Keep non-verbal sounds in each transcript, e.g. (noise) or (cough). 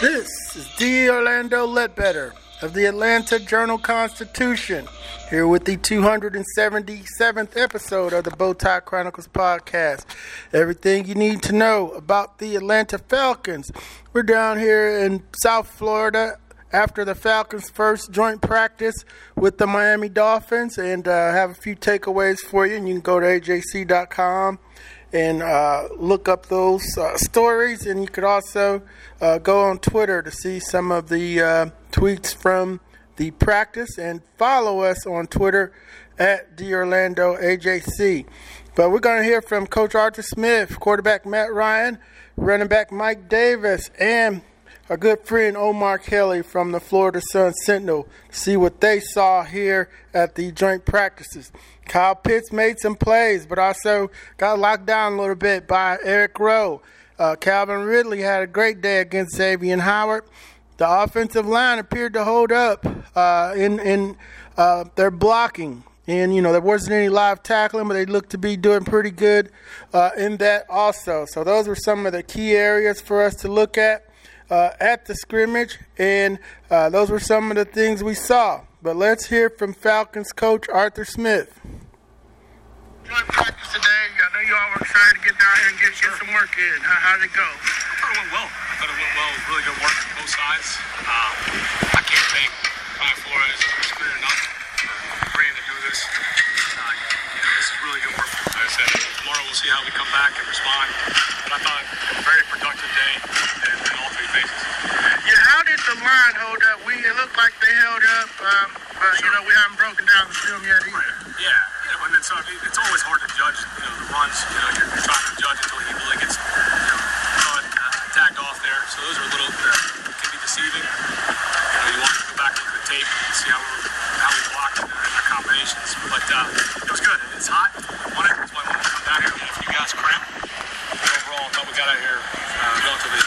This is D. Orlando Ledbetter of the Atlanta Journal Constitution, here with the 277th episode of the Bowtie Chronicles podcast. Everything you need to know about the Atlanta Falcons. We're down here in South Florida after the Falcons' first joint practice with the Miami Dolphins and uh, have a few takeaways for you. And you can go to ajc.com and uh, look up those uh, stories. And you could also uh, go on Twitter to see some of the uh, tweets from the practice and follow us on Twitter at DOrlandoAJC. But we're going to hear from Coach Arthur Smith, quarterback Matt Ryan, running back Mike Davis, and our good friend Omar Kelly from the Florida Sun Sentinel see what they saw here at the joint practices. Kyle Pitts made some plays, but also got locked down a little bit by Eric Rowe. Uh, Calvin Ridley had a great day against Xavien Howard. The offensive line appeared to hold up uh, in in uh, their blocking. And, you know, there wasn't any live tackling, but they looked to be doing pretty good uh, in that also. So, those were some of the key areas for us to look at uh, at the scrimmage, and uh, those were some of the things we saw. But let's hear from Falcons coach Arthur Smith. Joint practice today. I know you all were excited to get down here and get, sure. get some work in. How, how'd it go? I thought it went well. I thought it went well. Really good work on both sides. Um, I can't thank Brian Flores or enough for agreeing to do this. Uh, you know, this is really good work. Like I said, tomorrow we'll see how we come back and respond. But I thought a very productive day in, in all three phases. Yeah, how did the line hold up? We it looked like they held up, um, but sure. you know we haven't broken down the film yet either. Yeah, yeah, and then so it's always hard to judge. You know, the runs. You know, you're, you're trying to judge until he really gets you know cut, uh, tagged off there. So those are a little uh, can be deceiving. You know, you want to go back and look at the tape and see how we how we blocked and our combinations. But uh, it was good. It's hot. We wanted. That's why we wanted to come down here. We had a few guys cramp. But overall, I thought we got out here uh, relatively.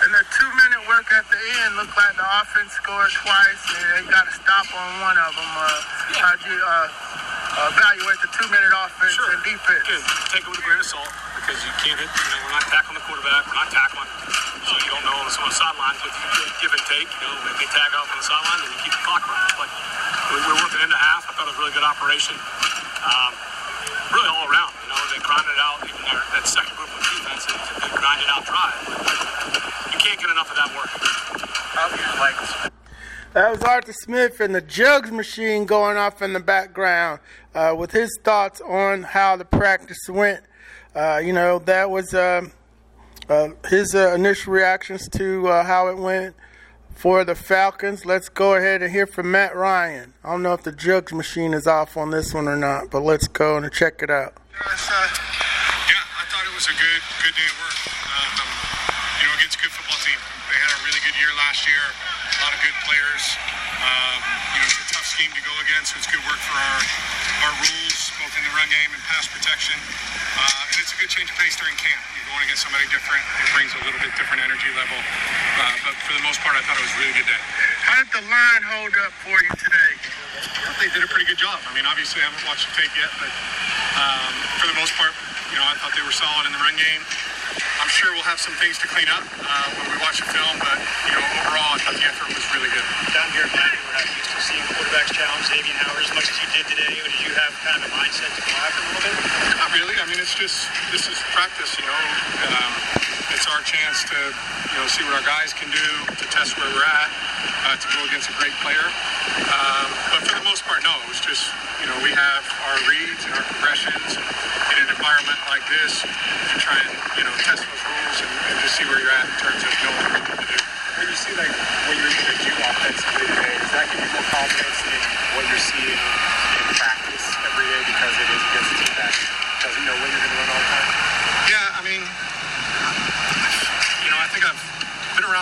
And the two-minute work at the end looked like the offense scored twice, and they got a stop on one of them. Uh, yeah. How'd you uh, evaluate the two-minute offense sure. and defense? Good. Take it with a grain of salt because you can't hit. You know, we're not tackling the quarterback. We're not tackling. So you don't know on the sidelines what you give and take. You know, if they tag off on the sideline, then you keep the clock running. But we were working into half. I thought it was a really good operation. Um, really all around. You know, they grinded it out even their, that second group of defense. They grinded out drive. You can't get enough of that work. That was Arthur Smith and the Jugs machine going off in the background uh, with his thoughts on how the practice went. Uh, you know, that was uh, uh his uh, initial reactions to uh, how it went for the Falcons. Let's go ahead and hear from Matt Ryan. I don't know if the Jugs machine is off on this one or not, but let's go and check it out. yeah, I thought it was a good, good day of work. Um, you know, against a good football team. They had a really good year last year. A lot of good players. Um, you know, it's a tough scheme to go against. So it's good work for our our rules, both in the run game and pass protection. Uh, and it's a good change of pace during camp. You're going against somebody different. It brings a little bit different energy level. Uh, but for the most part, I thought it was a really good day. How did the line hold up for you today? I they did a pretty good job. I mean, obviously, I haven't watched the tape yet, but um, for the most part, you know, I thought they were solid in the run game. I'm sure we'll have some things to clean up uh, when we watch the film, but you know, overall, I thought the effort was really good. Down here at Miami, we're not used to seeing quarterbacks challenge Xavien Howard as much as you did today. Or did you have kind of a mindset to go after a little bit? Not really. I mean, it's just this is practice. You know, um, it's our chance to you know see what our guys can do to test where we're at uh, to go against a great player. Um, but for the most part, no. It was just you know we have our reads and our progressions in an environment like this to try and you know test those rules and, and just see where you're at in terms of knowing what to do. When you see like what you're going to do offensively today, does that give you more confidence in what you're seeing in practice every day because it is against a team that doesn't know when you're going to run all the time? Yeah, I mean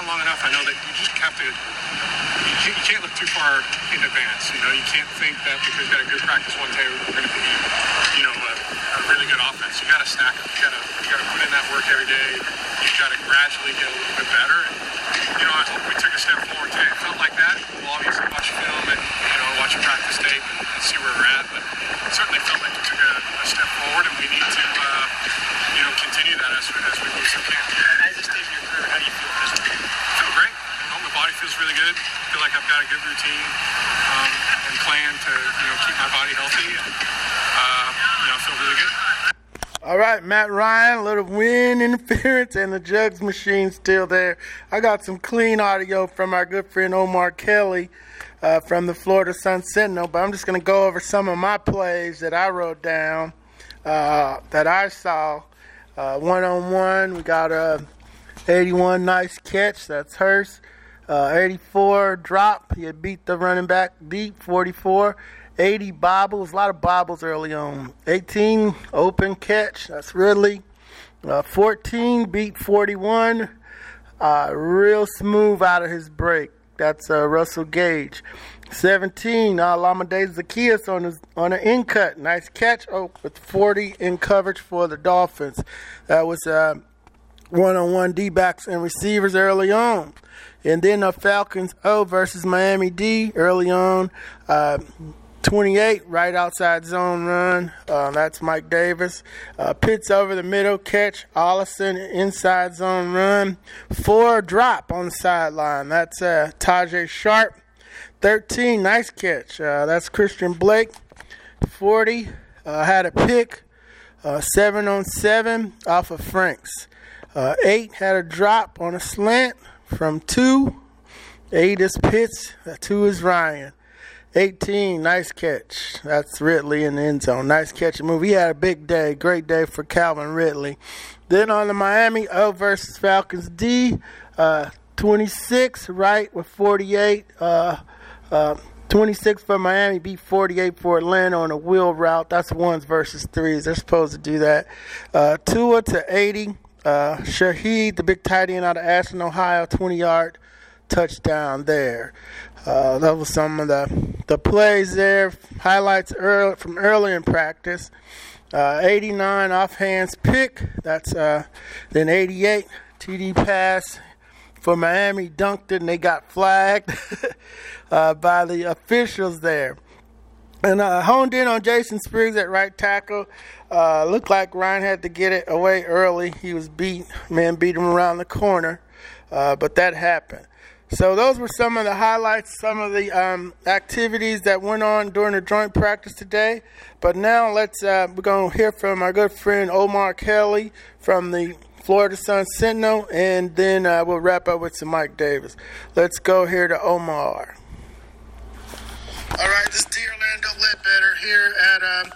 long enough, I know that you just have to. You can't, you can't look too far in advance. You know, you can't think that because you got a good practice one day, we're going to be, you know, a, a really good offense. You got to stack up. You got to you got to put in that work every day. You got to gradually get a little bit better. And, you know, I hope we took a step forward today. It felt like that. We'll obviously watch film and you know watch a practice tape and, and see where we're at. But it certainly felt like we took a, a step forward, and we need to, uh, you know, continue that as, as we move through camp. As a stage in your career, how do you feel physically? feel great. You know, my body feels really good. I feel like I've got a good routine um, and plan to you know keep my body healthy. And, uh, you know, I feel really good. All right, Matt Ryan, a little wind interference, and the jugs machine still there. I got some clean audio from our good friend Omar Kelly uh, from the Florida Sun Sentinel, but I'm just going to go over some of my plays that I wrote down uh, that I saw. One on one, we got a 81 nice catch, that's Hurst. Uh, 84 drop, he beat the running back deep. 44. 80 bobbles, a lot of bobbles early on. 18 open catch, that's Ridley. Uh, 14 beat 41, uh, real smooth out of his break. That's uh, Russell Gage. 17, uh, Olamide Zaccheaus on his on an in cut, nice catch. Oh, with 40 in coverage for the Dolphins. That was uh, one-on-one D-backs and receivers early on. And then the Falcons O versus Miami D early on. Uh, 28 right outside zone run. Uh, that's Mike Davis. Uh, Pitts over the middle catch. Ollison inside zone run. Four drop on the sideline. That's uh, Tajae Sharpe. 13 nice catch. Uh, that's Christian Blake. 40 uh, had a pick. Uh, seven on seven off of Franks. eight had a drop on a slant from two. Eight is Pitts. two is Ryan. 18, nice catch. That's Ridley in the end zone. Nice catch move. He had a big day. Great day for Calvin Ridley. Then on the Miami O versus Falcons D, uh, 26 right with 48. Uh, uh, 26 for Miami, beat 48 for Atlanta on a wheel route. That's ones versus threes. They're supposed to do that. Uh, Tua to 80. Uh, Shaheen, the big tight end out of Ashland, Ohio, 20 yard touchdown there. Uh, that was some of the the plays there. Highlights early, from early in practice. Uh, 89 offhands pick. That's uh, then 88 TD pass for Miami. Dunked it and they got flagged (laughs) uh, by the officials there. And uh, honed in on Jason Spriggs at right tackle. Uh, looked like Ryan had to get it away early. He was beat. Man beat him around the corner, uh, but that happened. So those were some of the highlights, some of the um, activities that went on during the joint practice today. But now let's uh, we're to hear from our good friend Omar Kelly from the Florida Sun Sentinel, and then uh, we'll wrap up with some Mike Davis. Let's go here to Omar. All right, this is D. Orlando Ledbetter here at um,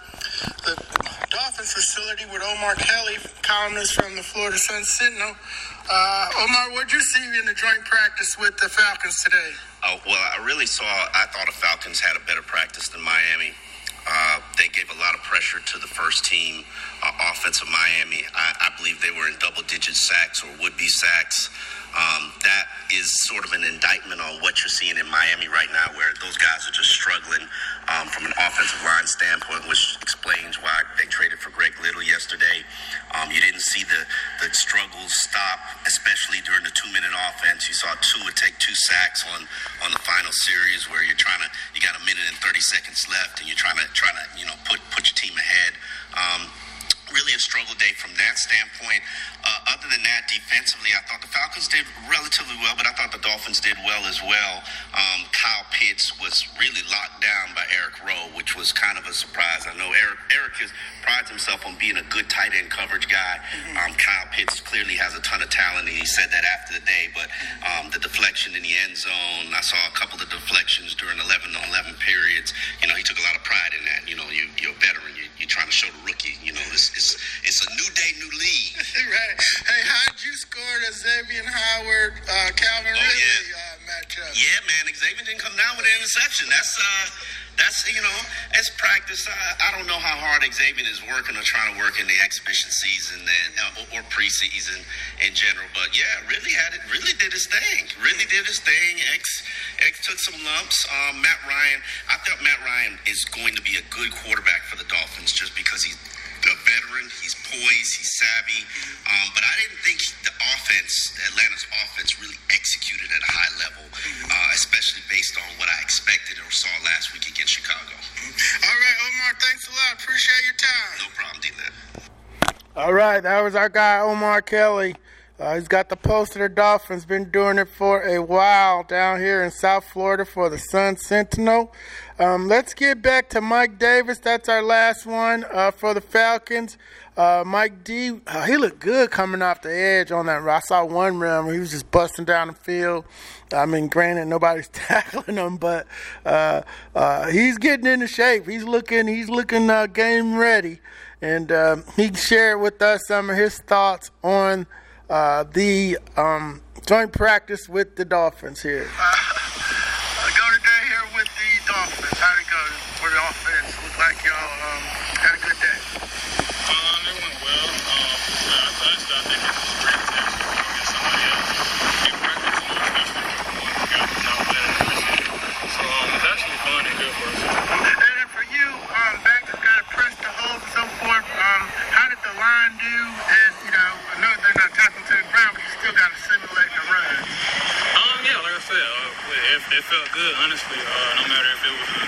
the Dolphins facility with Omar Kelly, columnist from the Florida Sun Sentinel. Uh, Omar, what did you see in the joint practice with the Falcons today? Oh, well, I really saw, I thought the Falcons had a better practice than Miami. Uh, they gave a lot of pressure to the first team uh, offense of Miami. I, I, believe they were in double digit sacks or would be sacks. Um, that is sort of an indictment on what you're seeing in Miami right now, where those guys are just struggling um, from an offensive line standpoint, which explains why they traded for Greg Little yesterday. Um, you didn't see the, the struggles stop, especially during the two minute offense. You saw Tua take two sacks on, on the final series where you're trying to, you got a minute and 30 seconds left and you're trying to, trying to you know, put, put your team ahead. Um, really a struggle day from that standpoint. Uh, other than that, defensively, I thought the Falcons did relatively well, but I thought the Dolphins did well as well. Um, Kyle Pitts was really locked down by Eric Rowe, which was kind of a surprise. I know Eric Eric is, prides himself on being a good tight end coverage guy. Mm-hmm. Um, Kyle Pitts clearly has a ton of talent, and he said that after the day. But um, the deflection in the end zone, I saw a couple of deflections during 11 on 11 periods. You know, he took a lot of pride in that. You know, you, you're a veteran. You, you're trying to show the rookie. You know, it's, it's, it's a new day, new league. (laughs) right. Hey, how'd you score the Xavien Howard, uh, Calvin oh, Ridley yeah. uh, matchup? Yeah, man. Xavien didn't come down with an interception. That's uh, that's you know, it's practice. I, I don't know how hard Xavien is working or trying to work in the exhibition season and uh, or preseason in general. But yeah, really had it. Really did his thing. Really did his thing. X X took some lumps. Um, Matt Ryan. I thought Matt Ryan is going to be a good quarterback for the Dolphins just because he's a veteran. He's poised. He's savvy. Um, but I didn't think the offense, Atlanta's offense, really executed at a high level, uh, especially based on what I expected or saw last week against Chicago. All right, Omar. Thanks a lot. Appreciate your time. No problem, D-Led. All right, that was our guy Omar Kelly. Uh, he's got the post of the Dolphins. Been doing it for a while down here in South Florida for the Sun Sentinel. Um, let's get back to Mike Davis. That's our last one uh, for the Falcons. Uh, Mike D, uh, he looked good coming off the edge on that. I saw one run where he was just busting down the field. I mean, granted, nobody's (laughs) tackling him, but uh, uh, he's getting into shape. He's looking, he's looking game ready, and um, he shared with us some of his thoughts on uh, the um, joint practice with the Dolphins here. (laughs) I go today here with the Dolphins. How'd it go for the offense? Looked like y'all um, had a good day. Um, it went well. Um, I touched, I think it's a great test to go against somebody else. We practiced a little, especially when we got not winning the receiver. So um, it's actually fun and good for us. And then for you, um, back to kind of press the holes and so forth. Um, how did the line do? And you know, I know they're not tackling to the ground, but you still got to simulate the run. Um, yeah, like I said, uh, it, felt good, honestly. Uh, no matter if it was a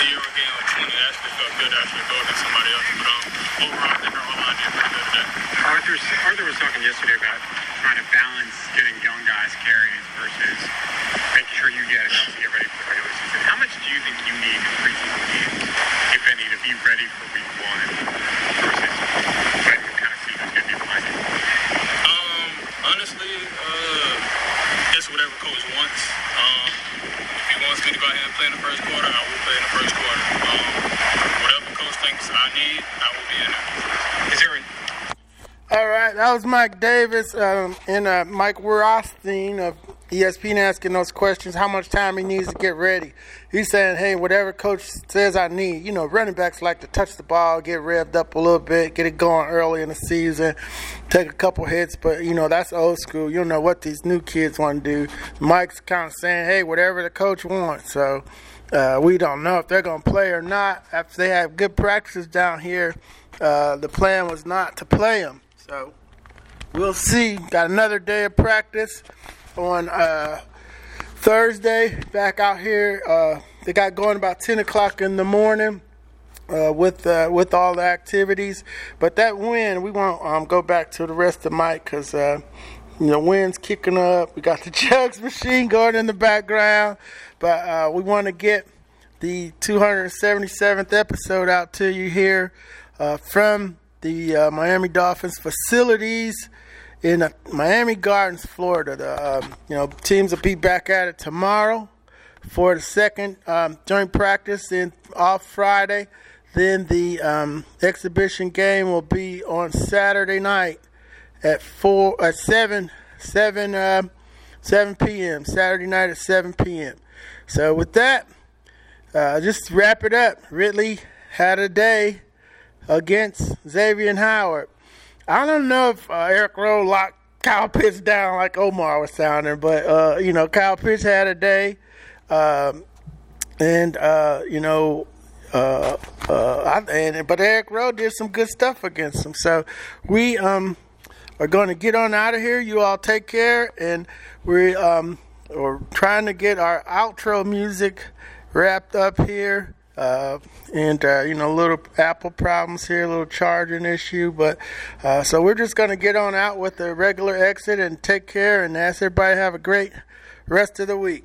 zero game or 20, it actually felt good to actually go against somebody else. But um, overall, I think our O-line did pretty good today. Arthur, Arthur was talking yesterday about trying to balance getting young guys carries versus making sure you get enough to get ready for the regular season. How much do you think you need in preseason games, if any, to be ready for week one versus letting them kind of see who's going to be playing? Um, honestly, uh, it's whatever coach wants. Um, if he wants me to go ahead and play in the first quarter, I will play in the first quarter. Um, whatever coach thinks I need, I will be in it. Is there a All right, that was Mike Davis um, and uh, Mike Rothstein of ESPN asking those questions. How much time he needs to get ready? He's saying, "Hey, whatever coach says I need." You know, running backs like to touch the ball, get revved up a little bit, get it going early in the season, take a couple hits. But you know, that's old school. You don't know what these new kids want to do. Mike's kind of saying, "Hey, whatever the coach wants." So. Uh, we don't know if they're going to play or not. After they have good practices down here, uh, the plan was not to play them. So we'll see. Got another day of practice on uh, Thursday. Back out here, uh, they got going about 10 o'clock in the morning. Uh, with uh, with all the activities, but that win, we won't um, go back to the rest of Mike because uh, you know wind's kicking up. We got the (laughs) jugs machine going in the background, but uh, we want to get the 277th episode out to you here uh, from the uh, Miami Dolphins facilities in uh, Miami Gardens, Florida. The um, you know teams will be back at it tomorrow for the second um, joint practice in off Friday. Then the um, exhibition game will be on Saturday night at four at seven seven uh, seven p.m. Saturday night at seven p.m. So with that, uh, just wrap it up. Ridley had a day against Xavien Howard. I don't know if uh, Eric Rowe locked Kyle Pitts down like Omar was sounding, but uh, you know Kyle Pitts had a day, um, and uh, you know. Uh, uh, I, and but Eric Rowe did some good stuff against him, so we um, are going to get on out of here. You all take care, and we um, are trying to get our outro music wrapped up here. Uh, and uh, you know, little Apple problems here, a little charging issue, but uh, so we're just gonna get on out with the regular exit and take care and ask everybody have a great rest of the week.